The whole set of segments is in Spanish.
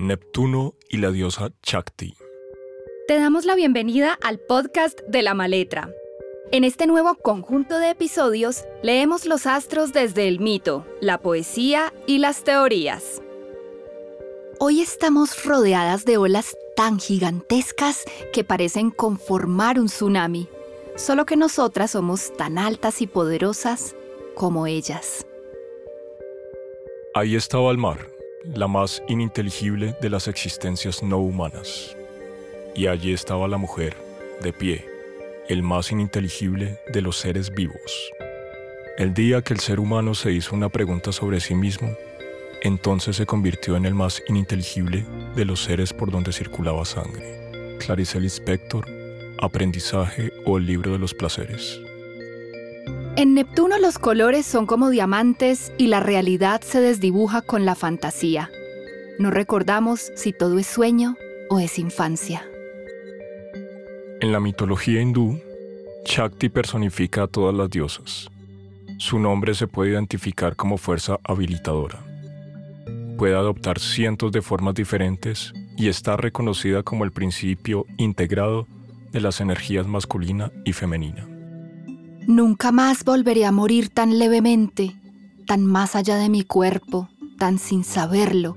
Neptuno y la diosa Chakti. Te damos la bienvenida al podcast de la maletra. En este nuevo conjunto de episodios leemos los astros desde el mito, la poesía y las teorías. Hoy estamos rodeadas de olas tan gigantescas que parecen conformar un tsunami, solo que nosotras somos tan altas y poderosas como ellas. Ahí estaba el mar, la más ininteligible de las existencias no humanas. Y allí estaba la mujer, de pie, el más ininteligible de los seres vivos. El día que el ser humano se hizo una pregunta sobre sí mismo, entonces se convirtió en el más ininteligible de los seres por donde circulaba sangre. Clarice Lispector, Aprendizaje o el libro de los placeres. En Neptuno los colores son como diamantes y la realidad se desdibuja con la fantasía. No recordamos si todo es sueño o es infancia. En la mitología hindú, Shakti personifica a todas las diosas. Su nombre se puede identificar como fuerza habilitadora. Puede adoptar cientos de formas diferentes y está reconocida como el principio integrado de las energías masculina y femenina. Nunca más volveré a morir tan levemente, tan más allá de mi cuerpo, tan sin saberlo,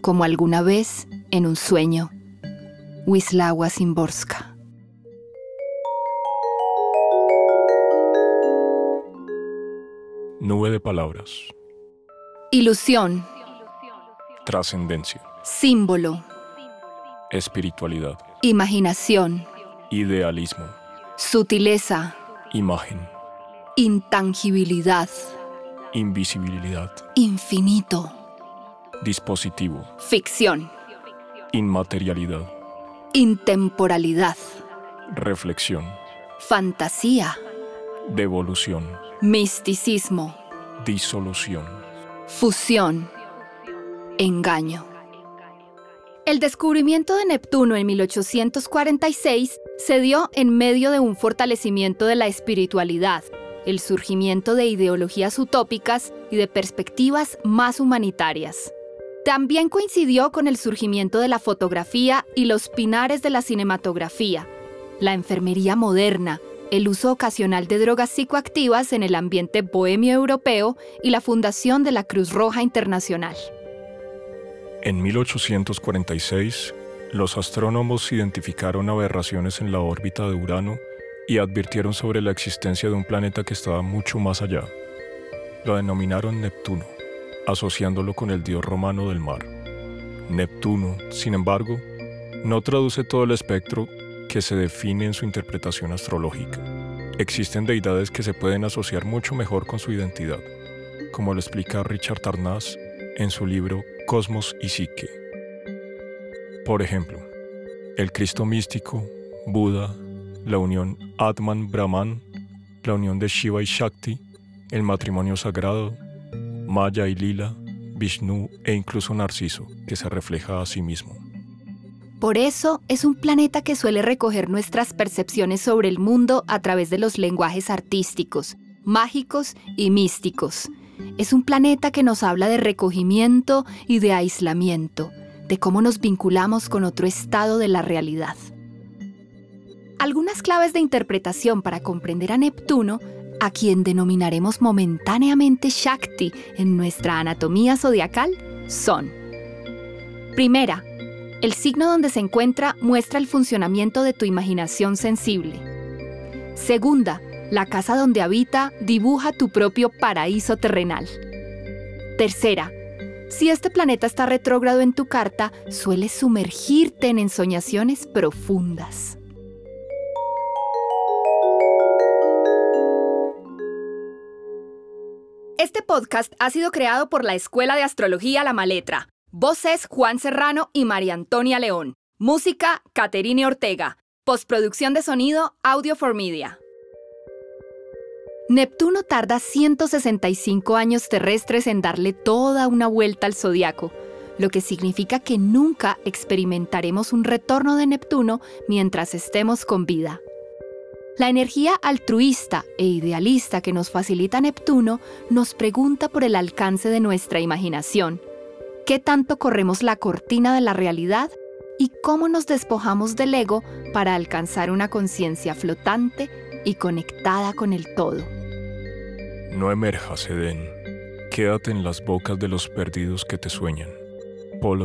como alguna vez en un sueño. Wisława Szymborska. Nube de palabras. Ilusión. Trascendencia. Símbolo. Espiritualidad. Imaginación. Idealismo. Sutileza. Imagen. Intangibilidad. Invisibilidad. Infinito. Dispositivo. Ficción. Inmaterialidad. Intemporalidad. Reflexión. Fantasía. Devolución. Misticismo. Disolución. Fusión. Engaño. El descubrimiento de Neptuno en 1846 se dio en medio de un fortalecimiento de la espiritualidad, el surgimiento de ideologías utópicas y de perspectivas más humanitarias. También coincidió con el surgimiento de la fotografía y los pinares de la cinematografía, la enfermería moderna, el uso ocasional de drogas psicoactivas en el ambiente bohemio europeo y la fundación de la Cruz Roja Internacional. En 1846, los astrónomos identificaron aberraciones en la órbita de Urano y advirtieron sobre la existencia de un planeta que estaba mucho más allá. Lo denominaron Neptuno, asociándolo con el dios romano del mar. Neptuno, sin embargo, no traduce todo el espectro que se define en su interpretación astrológica. Existen deidades que se pueden asociar mucho mejor con su identidad, como lo explica Richard Tarnas en su libro Cosmos y Psique. Por ejemplo, el Cristo místico, Buda, la unión Atman-Brahman, la unión de Shiva y Shakti, el matrimonio sagrado, Maya y Lila, Vishnu e incluso Narciso, que se refleja a sí mismo. Por eso es un planeta que suele recoger nuestras percepciones sobre el mundo a través de los lenguajes artísticos, mágicos y místicos. Es un planeta que nos habla de recogimiento y de aislamiento, de cómo nos vinculamos con otro estado de la realidad. Algunas claves de interpretación para comprender a Neptuno, a quien denominaremos momentáneamente Shakti en nuestra anatomía zodiacal, son Primera, el signo donde se encuentra muestra el funcionamiento de tu imaginación sensible. Segunda, la casa donde habita dibuja tu propio paraíso terrenal. Tercera, si este planeta está retrógrado en tu carta, suele sumergirte en ensoñaciones profundas. Este podcast ha sido creado por la Escuela de Astrología La Maletra Voces Juan Serrano y María Antonia León. Música Caterine Ortega. Postproducción de sonido Audio for Media. Neptuno tarda 165 años terrestres en darle toda una vuelta al zodiaco, lo que significa que nunca experimentaremos un retorno de Neptuno mientras estemos con vida. La energía altruista e idealista que nos facilita Neptuno nos pregunta por el alcance de nuestra imaginación qué tanto corremos la cortina de la realidad y cómo nos despojamos del ego para alcanzar una conciencia flotante y conectada con el todo. No emerjas, Edén. Quédate en las bocas de los perdidos que te sueñan. Paul